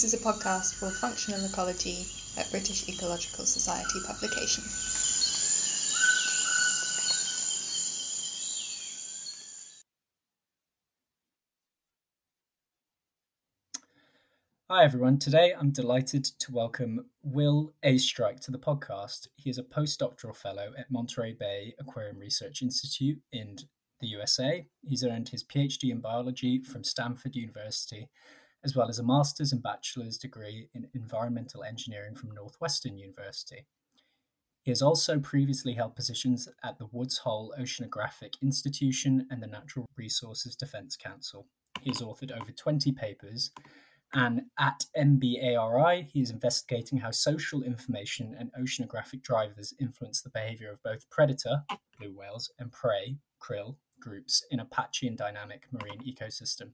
This is a podcast for functional ecology at British Ecological Society publication. Hi everyone. Today I'm delighted to welcome Will Oestreich to the podcast. He is a postdoctoral fellow at Monterey Bay Aquarium Research Institute in the USA. He's earned his PhD in biology from Stanford University, as well as a master's and bachelor's degree in environmental engineering from Northwestern University. He has also previously held positions at the Woods Hole Oceanographic Institution and the Natural Resources Defense Council. He has authored over 20 papers and at MBARI, he is investigating how social information and oceanographic drivers influence the behavior of both predator, blue whales, and prey, krill, groups in a patchy and dynamic marine ecosystem.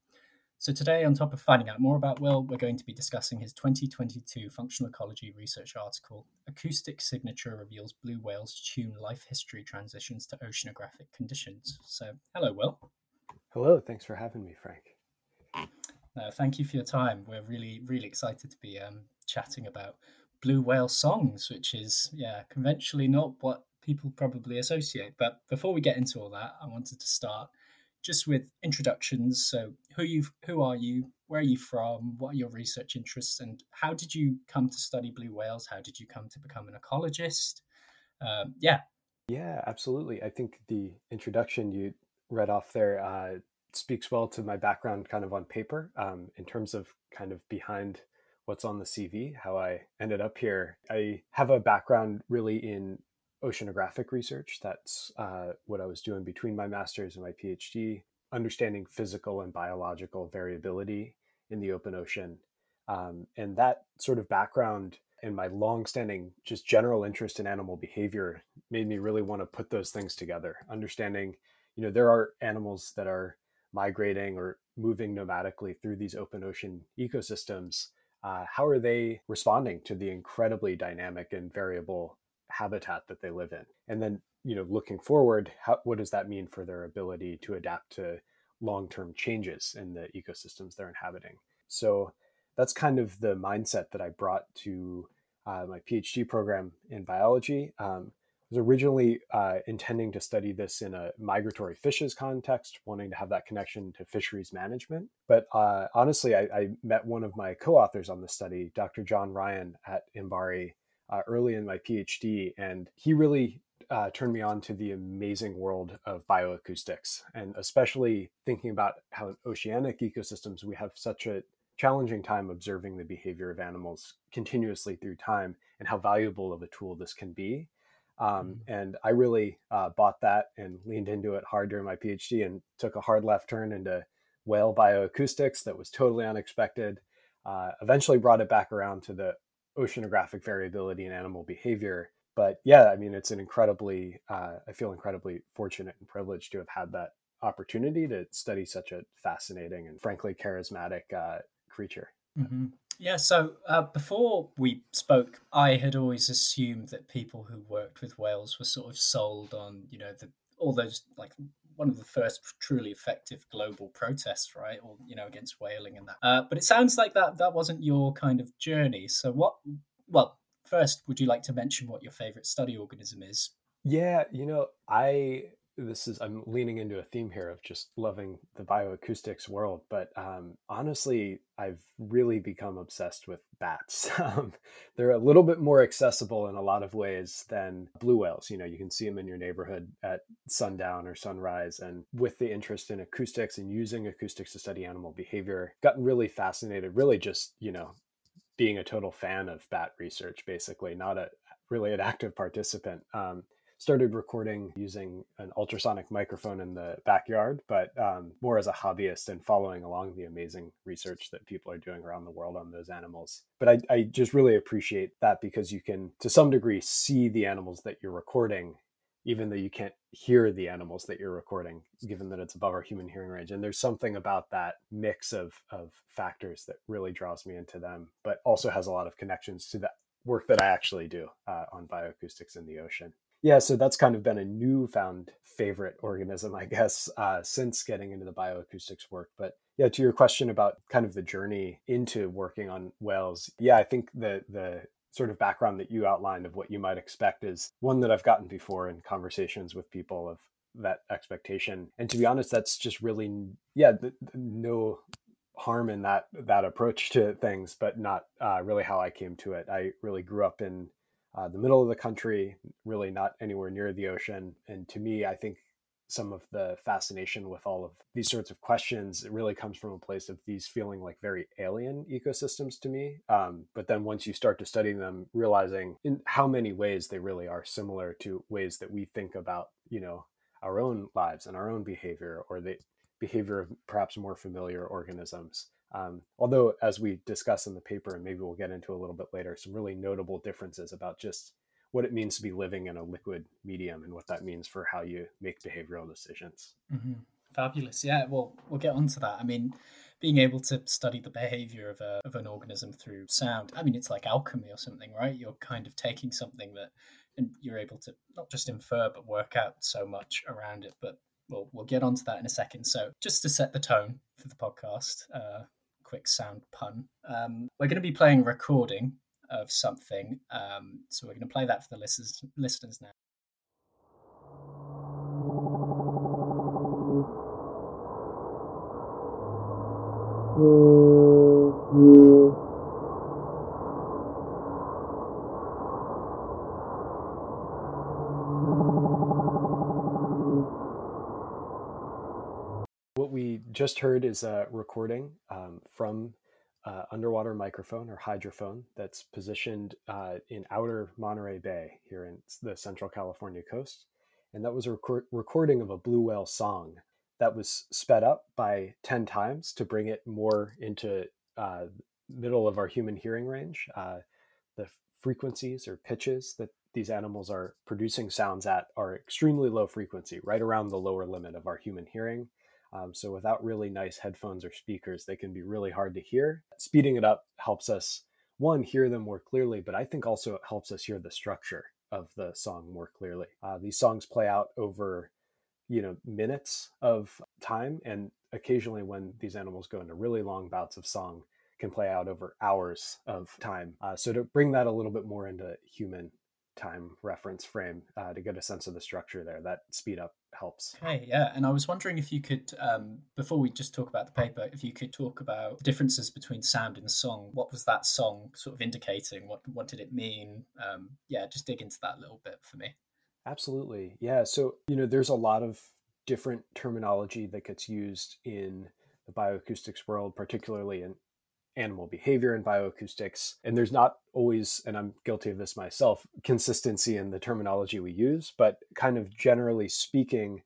So, today, on top of finding out more about Will, we're going to be discussing his 2022 functional ecology research article Acoustic Signature Reveals Blue Whales Tune Life History Transitions to Oceanographic Conditions. So, hello, Will. Hello, thanks for having me, Frank. No, thank you for your time. We're really, really excited to be um, chatting about blue whale songs, which is, yeah, conventionally not what people probably associate. But before we get into all that, I wanted to start just with introductions. So, who you, who are you? Where are you from? What are your research interests? And how did you come to study blue whales? How did you come to become an ecologist? Um, yeah. Yeah, absolutely. I think the introduction you read off there uh, speaks well to my background kind of on paper um, in terms of kind of behind what's on the CV, how I ended up here. I have a background really in oceanographic research. That's uh, what I was doing between my master's and my PhD, understanding physical and biological variability in the open ocean. Um, and that sort of background and my long-standing just general interest in animal behavior made me really want to put those things together understanding you know there are animals that are migrating or moving nomadically through these open ocean ecosystems, uh, how are they responding to the incredibly dynamic and variable habitat that they live in? And then, you know, looking forward, how, what does that mean for their ability to adapt to long-term changes in the ecosystems they're inhabiting? So that's kind of the mindset that I brought to uh, my PhD program in biology. Um, was originally uh, intending to study this in a migratory fishes context, wanting to have that connection to fisheries management. But uh, honestly, I, I, met one of my co authors on the study, Dr. John Ryan at MBARI, uh, early in my PhD, and he really uh, turned me on to the amazing world of bioacoustics, and especially thinking about how in oceanic ecosystems we have such a challenging time observing the behavior of animals continuously through time and how valuable of a tool this can be um, mm-hmm. and I really uh, bought that and leaned into it hard during my PhD and took a hard left turn into whale bioacoustics that was totally unexpected. Uh, eventually brought it back around to the oceanographic variability in animal behavior. But yeah, I mean, it's an incredibly, uh, I feel incredibly fortunate and privileged to have had that opportunity to study such a fascinating and frankly charismatic uh, creature. Mm-hmm. Yeah, so uh, before we spoke, I had always assumed that people who worked with whales were sort of sold on, you know, the all those like one of the first truly effective global protests, right? Or you know, against whaling and that. Uh, but it sounds like that that wasn't your kind of journey. So what? Well, first, would you like to mention what your favorite study organism is? Yeah, you know, I this is i'm leaning into a theme here of just loving the bioacoustics world but um, honestly i've really become obsessed with bats. Um, they're a little bit more accessible in a lot of ways than blue whales you know you can see them in your neighborhood at sundown or sunrise and with the interest in acoustics and using acoustics to study animal behavior gotten really fascinated really just you know being a total fan of bat research basically not a really an active participant. Um, started recording using an ultrasonic microphone in the backyard, but um, more as a hobbyist and following along the amazing research that people are doing around the world on those animals. But I, I just really appreciate that because you can, to some degree, see the animals that you're recording even though you can't hear the animals that you're recording, given that it's above our human hearing range. And there's something about that mix of, of factors that really draws me into them, but also has a lot of connections to the work that I actually do uh, on bioacoustics in the ocean. Yeah, so that's kind of been a newfound favorite organism, I guess, uh, since getting into the bioacoustics work. But yeah, to your question about kind of the journey into working on whales, yeah, I think the the sort of background that you outlined of what you might expect is one that I've gotten before in conversations with people of that expectation. And to be honest, that's just really yeah, the, no harm in that that approach to things, but not uh, really how I came to it. I really grew up in uh, the middle of the country, really not anywhere near the ocean. And to me, I think some of the fascination with all of these sorts of questions it really comes from a place of these feeling like very alien ecosystems to me um, but then once you start to study them realizing in how many ways they really are similar to ways that we think about you know our own lives and our own behavior or the behavior of perhaps more familiar organisms um, although, as we discuss in the paper, and maybe we'll get into a little bit later, some really notable differences about just what it means to be living in a liquid medium and what that means for how you make behavioral decisions. Mm-hmm. Fabulous. Yeah, well, we'll get onto that. I mean, being able to study the behavior of, a, of an organism through sound, I mean, it's like alchemy or something, right? You're kind of taking something that and you're able to not just infer but work out so much around it. But we'll we'll get onto that in a second. So just to set the tone for the podcast, uh, quick sound pun. Um, we're going to be playing recording of something. Um, so we're going to play that for the listeners, listeners now. Just heard is a recording um, from uh, underwater microphone or hydrophone that's positioned uh, in outer Monterey Bay here in the central California coast. And that was a record- recording of a blue whale song that was sped up by 10 times to bring it more into uh, middle of our human hearing range. Uh, the frequencies or pitches that these animals are producing sounds at are extremely low frequency, right around the lower limit of our human hearing. Um, so without really nice headphones or speakers, they can be really hard to hear. Speeding it up helps us, one, hear them more clearly, but I think also it helps us hear the structure of the song more clearly. Uh, these songs play out over, you know, minutes of time, and occasionally when these animals go into really long bouts of song, can play out over hours of time. Uh, so to bring that a little bit more into human time reference frame uh, to get a sense of the structure there. That speed up helps. Okay, yeah. And I was wondering if you could, um, before we just talk about the paper, if you could talk about differences between sound and song. What was that song sort of indicating? What what did it mean? Um, yeah, just dig into that a little bit for me. Absolutely. Yeah. So, you know, there's a lot of different terminology that gets used in the bioacoustics world, particularly in animal behavior and bioacoustics. And there's not always, and I'm guilty of this myself, consistency in the terminology we use, but kind of generally speaking,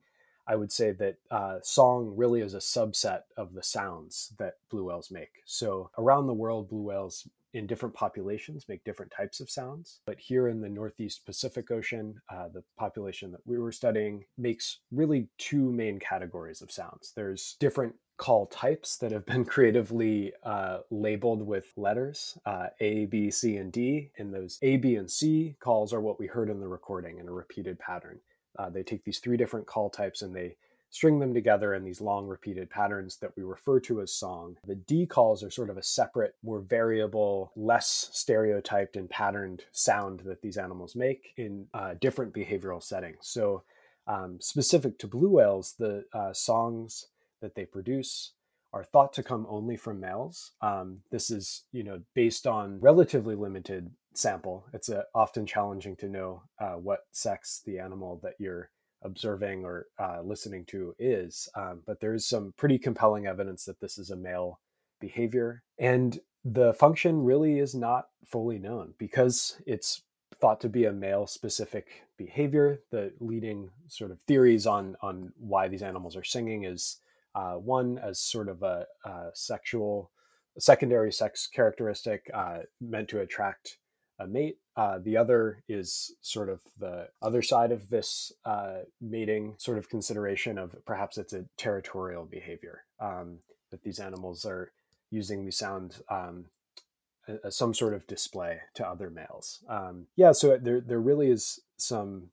I would say that uh, song really is a subset of the sounds that blue whales make. So around the world, blue whales in different populations make different types of sounds. But here in the Northeast Pacific Ocean, uh, the population that we were studying makes really two main categories of sounds. There's different call types that have been creatively uh, labeled with letters uh, A, B, C, and D. And those A, B, and C calls are what we heard in the recording in a repeated pattern. Uh, they take these three different call types and they string them together in these long repeated patterns that we refer to as song. The D calls are sort of a separate, more variable, less stereotyped and patterned sound that these animals make in uh, different behavioral settings. So, um, specific to blue whales, the uh, songs that they produce are thought to come only from males. Um, this is, you know, based on relatively limited sample. It's uh, often challenging to know uh, what sex the animal that you're observing or uh, listening to is, um, but there is some pretty compelling evidence that this is a male behavior. And the function really is not fully known because it's thought to be a male specific behavior. The leading sort of theories on on why these animals are singing is uh, one as sort of a, a sexual, secondary sex characteristic uh, meant to attract a mate. Uh, the other is sort of the other side of this uh, mating sort of consideration of perhaps it's a territorial behavior um, that these animals are using the sound um, uh, some sort of display to other males. Um, yeah, so there there really is some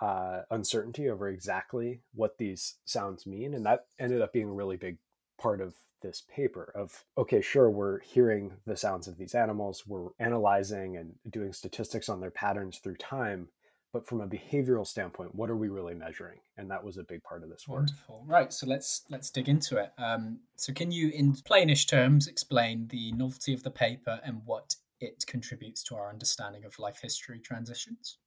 uh, uncertainty over exactly what these sounds mean, and that ended up being a really big part of this paper of okay sure we're hearing the sounds of these animals we're analyzing and doing statistics on their patterns through time but from a behavioral standpoint what are we really measuring? And that was a big part of this work. Wonderful. Right so let's let's dig into it. Um, so can you in plainish terms explain the novelty of the paper and what it contributes to our understanding of life history transitions?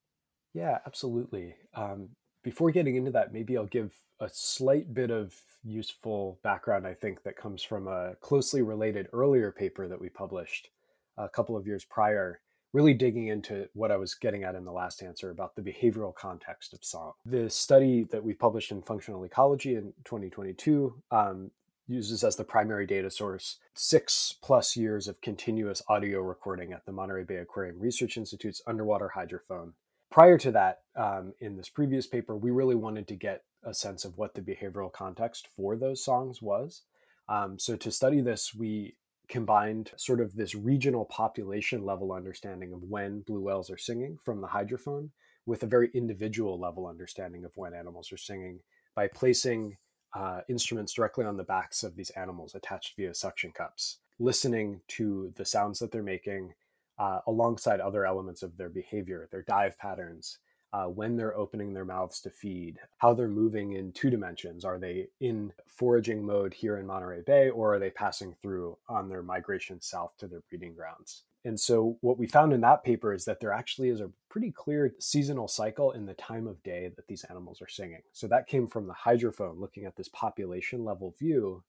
Yeah absolutely. Um, before getting into that maybe i'll give a slight bit of useful background i think that comes from a closely related earlier paper that we published a couple of years prior really digging into what I was getting at in the last answer about the behavioral context of song. The study that we published in Functional Ecology in 2022 um, uses as the primary data source six plus years of continuous audio recording at the Monterey Bay Aquarium Research Institute's underwater hydrophone. Prior to that, um, in this previous paper, we really wanted to get a sense of what the behavioral context for those songs was. Um, so to study this, we combined sort of this regional population level understanding of when blue whales are singing from the hydrophone with a very individual level understanding of when animals are singing by placing uh, instruments directly on the backs of these animals attached via suction cups, listening to the sounds that they're making uh, alongside other elements of their behavior, their dive patterns, uh, when they're opening their mouths to feed, how they're moving in two dimensions. Are they in foraging mode here in Monterey Bay, or are they passing through on their migration south to their breeding grounds? And so, what we found in that paper is that there actually is a pretty clear seasonal cycle in the time of day that these animals are singing. So, that came from the hydrophone, looking at this population level view.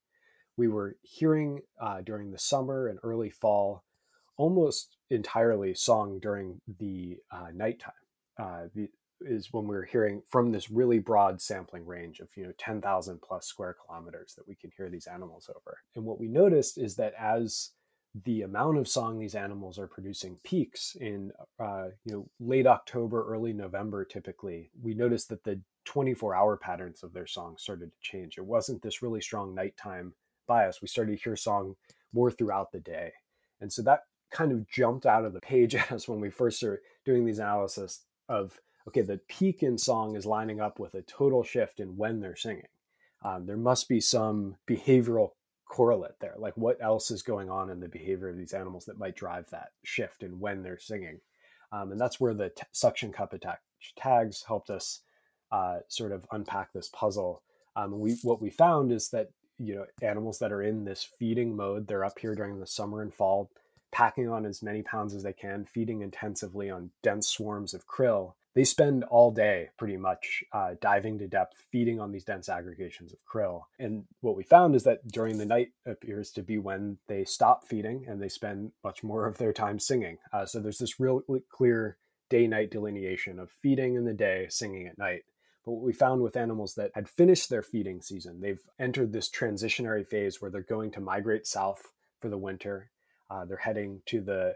We were hearing uh, during the summer and early fall almost entirely song during the uh, nighttime uh, the, is when we're hearing from this really broad sampling range of you know 10,000 plus square kilometers that we can hear these animals over. And what we noticed is that as the amount of song these animals are producing peaks in uh, you know late October, early November typically, we noticed that the 24 hour patterns of their song started to change. It wasn't this really strong nighttime bias. We started to hear song more throughout the day. And so that kind of jumped out of the page as when we first started doing these analysis of okay, the peak in song is lining up with a total shift in when they're singing. Um, there must be some behavioral correlate there. Like, what else is going on in the behavior of these animals that might drive that shift in when they're singing? Um, and that's where the t- suction cup tags helped us uh, sort of unpack this puzzle. Um, we what we found is that you know animals that are in this feeding mode, they're up here during the summer and fall packing on as many pounds as they can, feeding intensively on dense swarms of krill. They spend all day pretty much uh, diving to depth, feeding on these dense aggregations of krill. And what we found is that during the night appears to be when they stop feeding and they spend much more of their time singing. Uh, so there's this real clear day night delineation of feeding in the day, singing at night. But what we found with animals that had finished their feeding season, they've entered this transitionary phase where they're going to migrate south for the winter uh, they're heading to the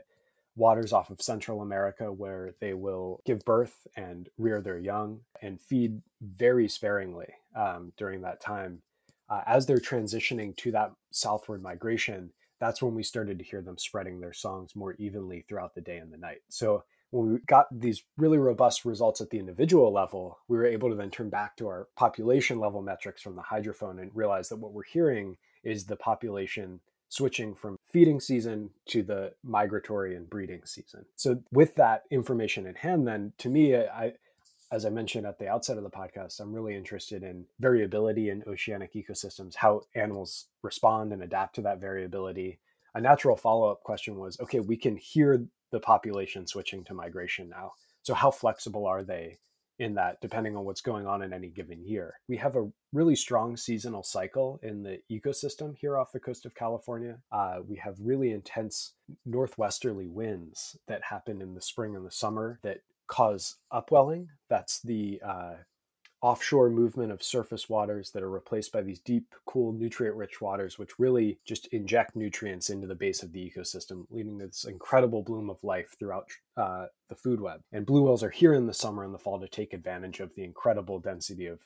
waters off of Central America where they will give birth and rear their young and feed very sparingly um, during that time. Uh, as they're transitioning to that southward migration, that's when we started to hear them spreading their songs more evenly throughout the day and the night. So when we got these really robust results at the individual level, we were able to then turn back to our population level metrics from the hydrophone and realize that what we're hearing is the population switching from feeding season to the migratory and breeding season. So with that information in hand, then to me, I, as I mentioned at the outset of the podcast, I'm really interested in variability in oceanic ecosystems, how animals respond and adapt to that variability. A natural follow up question was okay, we can hear the population switching to migration now. So, how flexible are they in that depending on what's going on in any given year. We have a really strong seasonal cycle in the ecosystem here off the coast of California. Uh, we have really intense northwesterly winds that happen in the spring and the summer that cause upwelling. That's the uh, offshore movement of surface waters that are replaced by these deep, cool, nutrient rich waters, which really just inject nutrients into the base of the ecosystem, leading to this incredible bloom of life throughout uh, the food web. And blue whales are here in the summer and the fall to take advantage of the incredible density of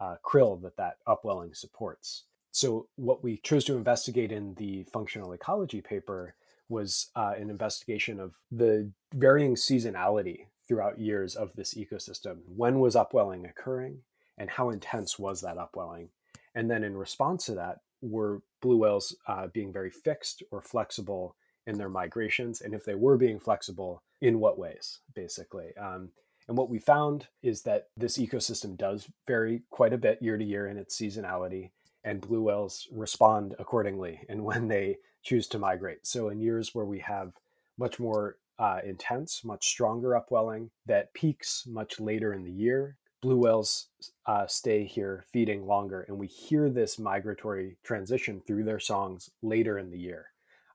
uh, krill that that upwelling supports. So, what we chose to investigate in the functional ecology paper was uh, an investigation of the varying seasonality throughout years of this ecosystem. When was upwelling occurring, and how intense was that upwelling? And then in response to that, were blue whales uh, being very fixed or flexible in their migrations? And if they were being flexible, in what ways, basically? Um, and what we found is that this ecosystem does vary quite a bit year to year in its seasonality, and blue whales respond accordingly and when they choose to migrate. So, in years where we have much more uh, intense, much stronger upwelling that peaks much later in the year, blue whales uh, stay here feeding longer, and we hear this migratory transition through their songs later in the year.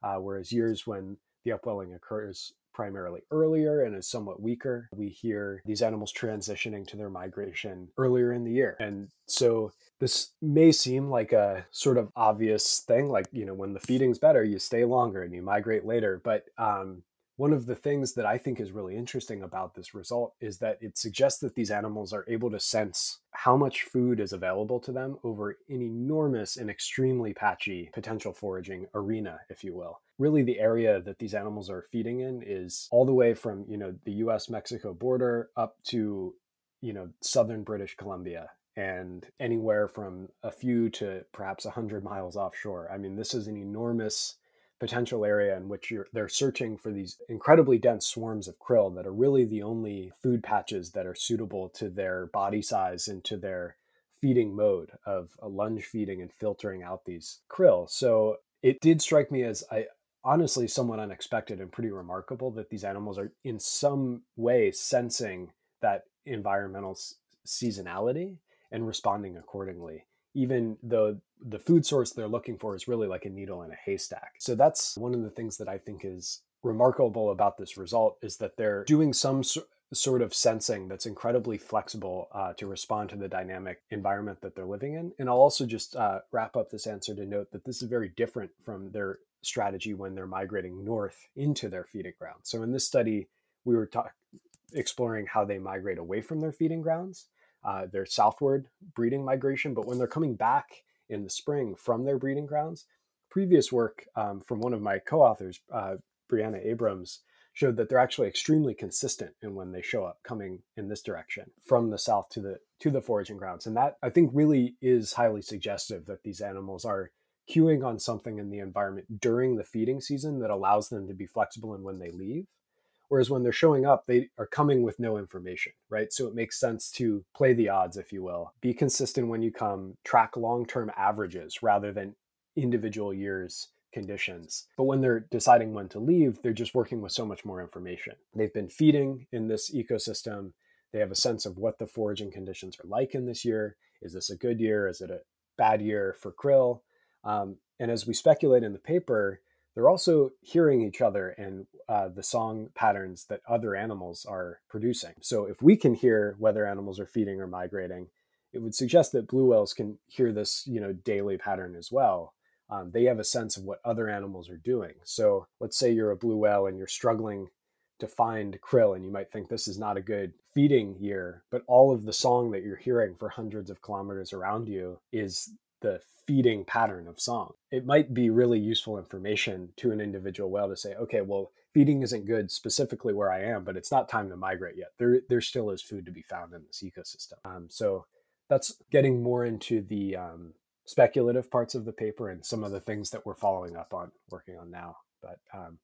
Uh, whereas years when the upwelling occurs primarily earlier and is somewhat weaker. We hear these animals transitioning to their migration earlier in the year. And so this may seem like a sort of obvious thing, like, you know, when the feeding's better, you stay longer and you migrate later. But um, one of the things that I think is really interesting about this result is that it suggests that these animals are able to sense how much food is available to them over an enormous and extremely patchy potential foraging arena, if you will. Really, the area that these animals are feeding in is all the way from, you know, the US Mexico border up to, you know, southern British Columbia and anywhere from a few to perhaps 100 miles offshore. I mean, this is an enormous potential area in which they're searching for these incredibly dense swarms of krill that are really the only food patches that are suitable to their body size and to their feeding mode of a lunge feeding and filtering out these krill. So it did strike me as I honestly somewhat unexpected and pretty remarkable that these animals are in some way sensing that environmental seasonality and responding accordingly even though the food source they're looking for is really like a needle in a haystack. So that's one of the things that I think is remarkable about this result is that they're doing some sort of sensing that's incredibly flexible uh, to respond to the dynamic environment that they're living in. And I'll also just uh, wrap up this answer to note that this is very different from their strategy when they're migrating north into their feeding ground. So in this study, we were exploring how they migrate away from their feeding grounds uh, their southward breeding migration. But when they're coming back in the spring from their breeding grounds, previous work um, from one of my co-authors, uh, Briana Abrahms, showed that they're actually extremely consistent in when they show up coming in this direction from the south to the to the foraging grounds and that i think really is highly suggestive that these animals are cueing on something in the environment during the feeding season that allows them to be flexible in when they leave Whereas when they're showing up, they are coming with no information, right? So it makes sense to play the odds, if you will. Be consistent when you come, track long term averages rather than individual years conditions. But when they're deciding when to leave, they're just working with so much more information. They've been feeding in this ecosystem. They have a sense of what the foraging conditions are like in this year. Is this a good year? Is it a bad year for krill? Um, and as we speculate in the paper, they're also hearing each other and uh, the song patterns that other animals are producing. So if we can hear whether animals are feeding or migrating, it would suggest that blue whales can hear this, you know, daily pattern as well. Um, they have a sense of what other animals are doing. So let's say you're a blue whale and you're struggling to find krill, and you might think this is not a good feeding year, but all of the song that you're hearing for hundreds of kilometers around you is the feeding pattern of song. It might be really useful information to an individual whale to say, okay, well, feeding isn't good specifically where I am, but it's not time to migrate yet. There, there still is food to be found in this ecosystem. Um, so that's getting more into the um, speculative parts of the paper and some of the things that we're following up on, working on now. But um,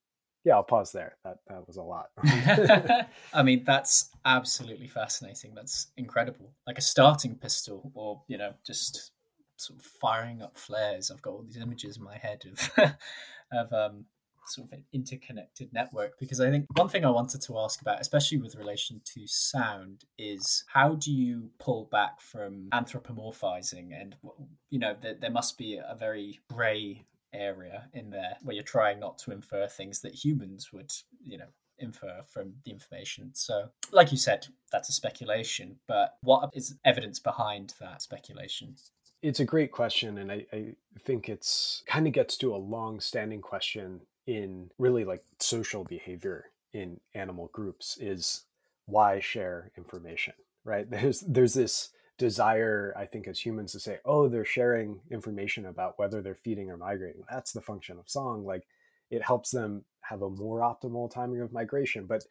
yeah, I'll pause there. That that was a lot. I mean, that's absolutely fascinating. That's incredible. Like a starting pistol, or you know, just sort of firing up flares. I've got all these images in my head of of um, sort of an interconnected network. Because I think one thing I wanted to ask about, especially with relation to sound, is how do you pull back from anthropomorphizing? And you know, there, there must be a very grey area in there where you're trying not to infer things that humans would, you know, infer from the information. So, like you said, that's a speculation, but what is evidence behind that speculation? It's a great question. And I, I think it's kind of gets to a long standing question in really like social behavior in animal groups is why share information, right? There's, there's this desire, I think, as humans to say, oh, they're sharing information about whether they're feeding or migrating. That's the function of song. Like, it helps them have a more optimal timing of migration. But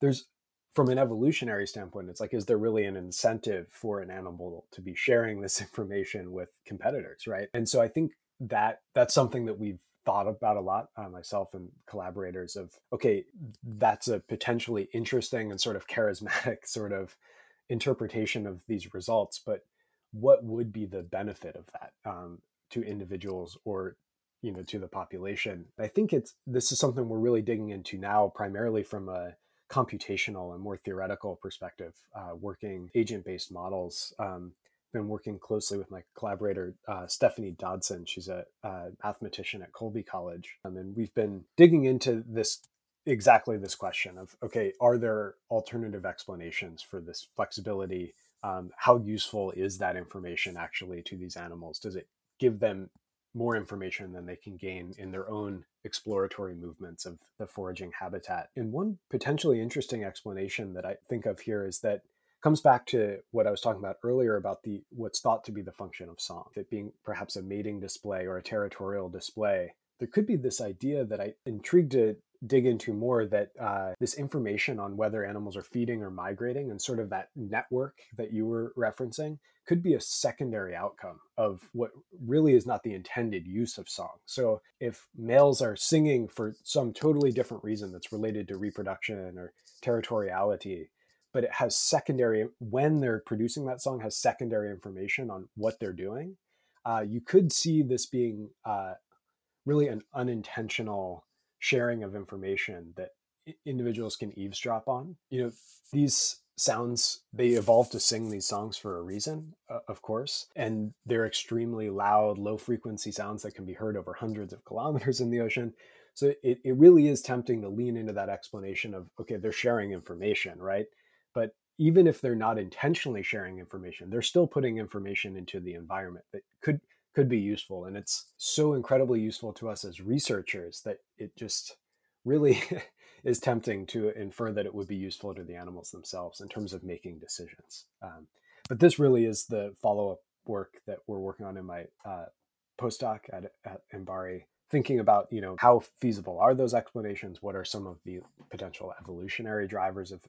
there's from an evolutionary standpoint, it's like, is there really an incentive for an animal to be sharing this information with competitors, right? And so I think that that's something that we've thought about a lot, uh, myself and collaborators. Of okay, that's a potentially interesting and sort of charismatic sort of interpretation of these results, but what would be the benefit of that um, to individuals or you know to the population? I think it's this is something we're really digging into now, primarily from a computational and more theoretical perspective, uh, working agent based models. Um, been working closely with my collaborator uh, Stephanie Dodson. She's a, mathematician at Colby College, um, and we've been digging into this exactly this question of okay, are there alternative explanations for this flexibility? Um, how useful is that information actually to these animals? Does it give them more information than they can gain in their own exploratory movements of the foraging habitat. And one potentially interesting explanation that I think of here is that comes back to what I was talking about earlier about the what's thought to be the function of song, it being perhaps a mating display or a territorial display. There could be this idea that I intrigued to dig into more that uh, this information on whether animals are feeding or migrating and sort of that network that you were referencing could be a secondary outcome of what really is not the intended use of song. So if males are singing for some totally different reason that's related to reproduction or territoriality, but it has secondary when they're producing that song has secondary information on what they're doing. Uh, you could see this being uh, really an unintentional sharing of information that individuals can eavesdrop on. You know, these sounds they evolved to sing these songs for a reason uh, of course and they're extremely loud low frequency sounds that can be heard over hundreds of kilometers in the ocean so it, it really is tempting to lean into that explanation of okay they're sharing information right but even if they're not intentionally sharing information they're still putting information into the environment that could could be useful and it's so incredibly useful to us as researchers that it just really is tempting to infer that it would be useful to the animals themselves in terms of making decisions. Um, but this really is the follow up work that we're working on in my uh, postdoc at, at MBARI, thinking about you know how feasible are those explanations? What are some of the potential evolutionary drivers of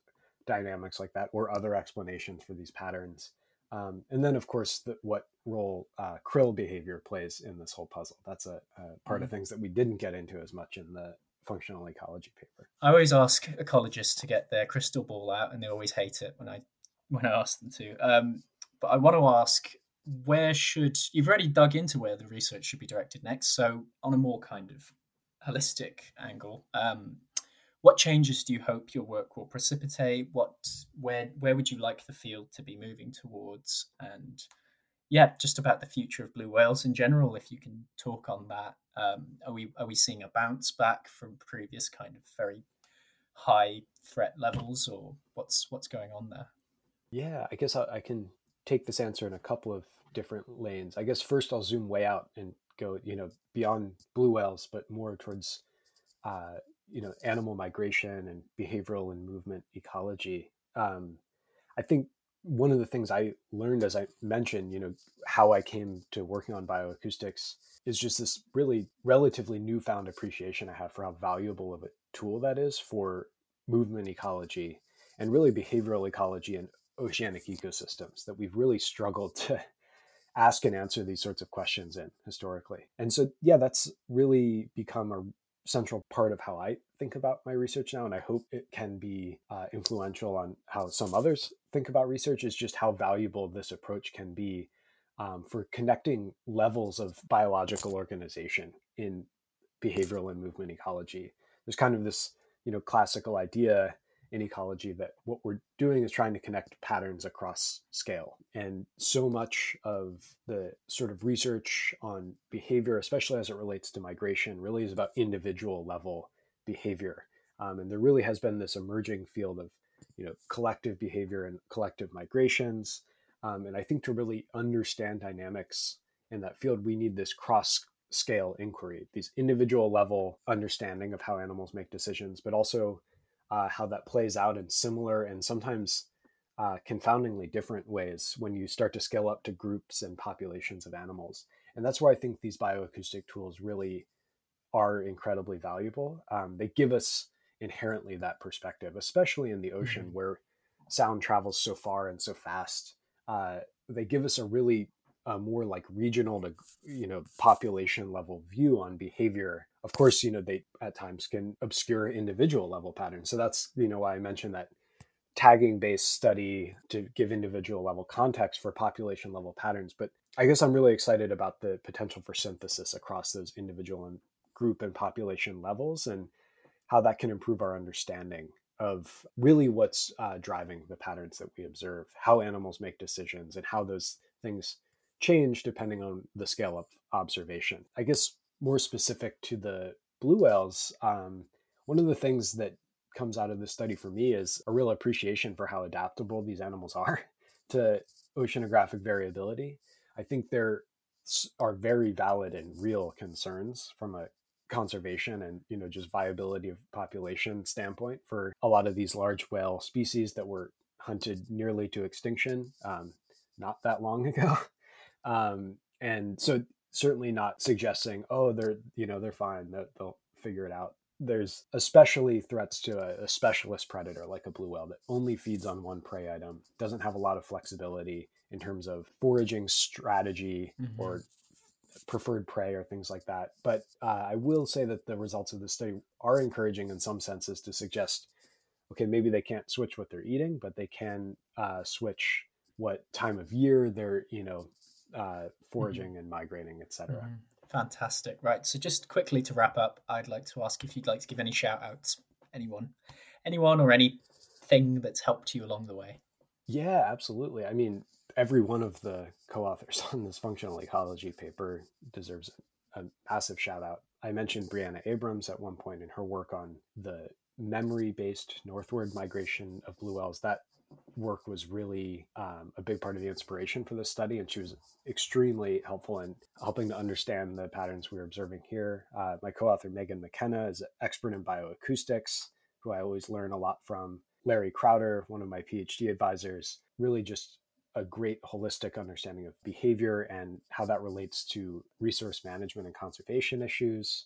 dynamics like that, or other explanations for these patterns? Um, and then, of course, the, what role uh, krill behavior plays in this whole puzzle. That's a, a part mm-hmm. of things that we didn't get into as much in the functional ecology paper. I always ask ecologists to get their crystal ball out, and they always hate it when I when I ask them to. Um, but I want to ask where should you've already dug into where the research should be directed next. So on a more kind of holistic angle, um, what changes do you hope your work will precipitate? What where where would you like the field to be moving towards? And yeah, just about the future of blue whales in general. If you can talk on that, um, are we are we seeing a bounce back from previous kind of very high threat levels, or what's what's going on there? Yeah, I guess I, I can take this answer in a couple of different lanes. I guess first I'll zoom way out and go, you know, beyond blue whales, but more towards, uh, you know, animal migration and behavioral and movement ecology. Um, I think one of the things I learned, as I mentioned, you know, how I came to working on bioacoustics is just this really relatively newfound appreciation I have for how valuable of a tool that is for movement ecology and really behavioral ecology and oceanic ecosystems that we've really struggled to ask and answer these sorts of questions in historically. And so, yeah, that's really become a central part of how I think about my research now, and I hope it can be uh, influential on how some others think about research. Is just how valuable this approach can be um, for connecting levels of biological organization in behavioral and movement ecology. There's kind of this, you know, classical idea in ecology that what we're doing is trying to connect patterns across scale. And so much of the sort of research on behavior, especially as it relates to migration, really is about individual level behavior. Um, and there really has been this emerging field of, you know, collective behavior and collective migrations. Um, and I think to really understand dynamics in that field, we need this cross scale inquiry, these individual level understanding of how animals make decisions, but also uh, how that plays out in similar and sometimes uh, confoundingly different ways when you start to scale up to groups and populations of animals. And that's where I think these bioacoustic tools really are incredibly valuable. Um, they give us inherently that perspective, especially in the ocean mm-hmm. where sound travels so far and so fast. Uh, they give us a really uh, more like regional to you know population level view on behavior. Of course, you know they at times can obscure individual level patterns. So that's you know why I mentioned that tagging based study to give individual level context for population level patterns. But I guess I'm really excited about the potential for synthesis across those individual and group and population levels and how that can improve our understanding of really what's uh, driving the patterns that we observe, how animals make decisions, and how those things change depending on the scale of observation. I guess more specific to the blue whales, um, one of the things that comes out of this study for me is a real appreciation for how adaptable these animals are to oceanographic variability. I think there are very valid and real concerns from a conservation and you know just viability of population standpoint for a lot of these large whale species that were hunted nearly to extinction um, not that long ago um, and so certainly not suggesting oh they're you know they're fine that they'll figure it out there's especially threats to a, a, specialist predator like a blue whale that only feeds on one prey item doesn't have a lot of flexibility in terms of foraging strategy mm-hmm. or preferred prey or things like that. But uh, I will say that the results of the study are encouraging in some senses to suggest, okay, maybe they can't switch what they're eating, but they can uh, switch what time of year they're, you know, uh, mm-hmm. foraging mm-hmm. and migrating, etc. Mm-hmm. Fantastic. Right. So just quickly to wrap up, I'd like to ask if you'd like to give any shout outs, anyone, anyone or anything that's helped you along the way. Yeah, absolutely. I mean, every one of the co-authors on this functional ecology paper deserves a massive shout out. I mentioned Briana Abrahms at one point in her work on the memory-based northward migration of blue whales. That work was really um, a big part of the inspiration for this study, and she was extremely helpful in helping to understand the patterns we were observing here. Uh, my co-author Megan McKenna is an expert in bioacoustics, who I always learn a lot from. Larry Crowder, one of my PhD advisors, really just a great holistic understanding of behavior and how that relates to resource management and conservation issues.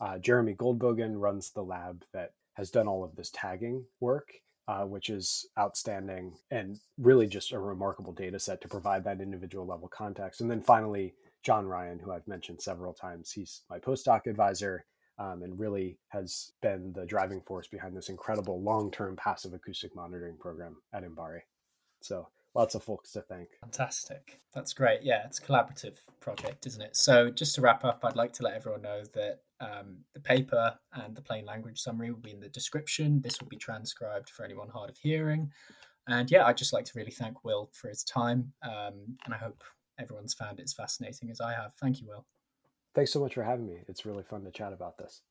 Uh, Jeremy Goldbogen runs the lab that has done all of this tagging work, uh, which is outstanding and really just a remarkable data set to provide that individual level context. And then finally, John Ryan, who I've mentioned several times, he's my postdoc advisor um, and really has been the driving force behind this incredible long term passive acoustic monitoring program at MBARI. So lots of folks to thank. Fantastic. That's great. Yeah, it's a collaborative project, isn't it? So, just to wrap up, I'd like to let everyone know that um, the paper and the plain language summary will be in the description. This will be transcribed for anyone hard of hearing. And yeah, I'd just like to really thank Will for his time. Um, and I hope everyone's found it as fascinating as I have. Thank you, Will. Thanks so much for having me. It's really fun to chat about this.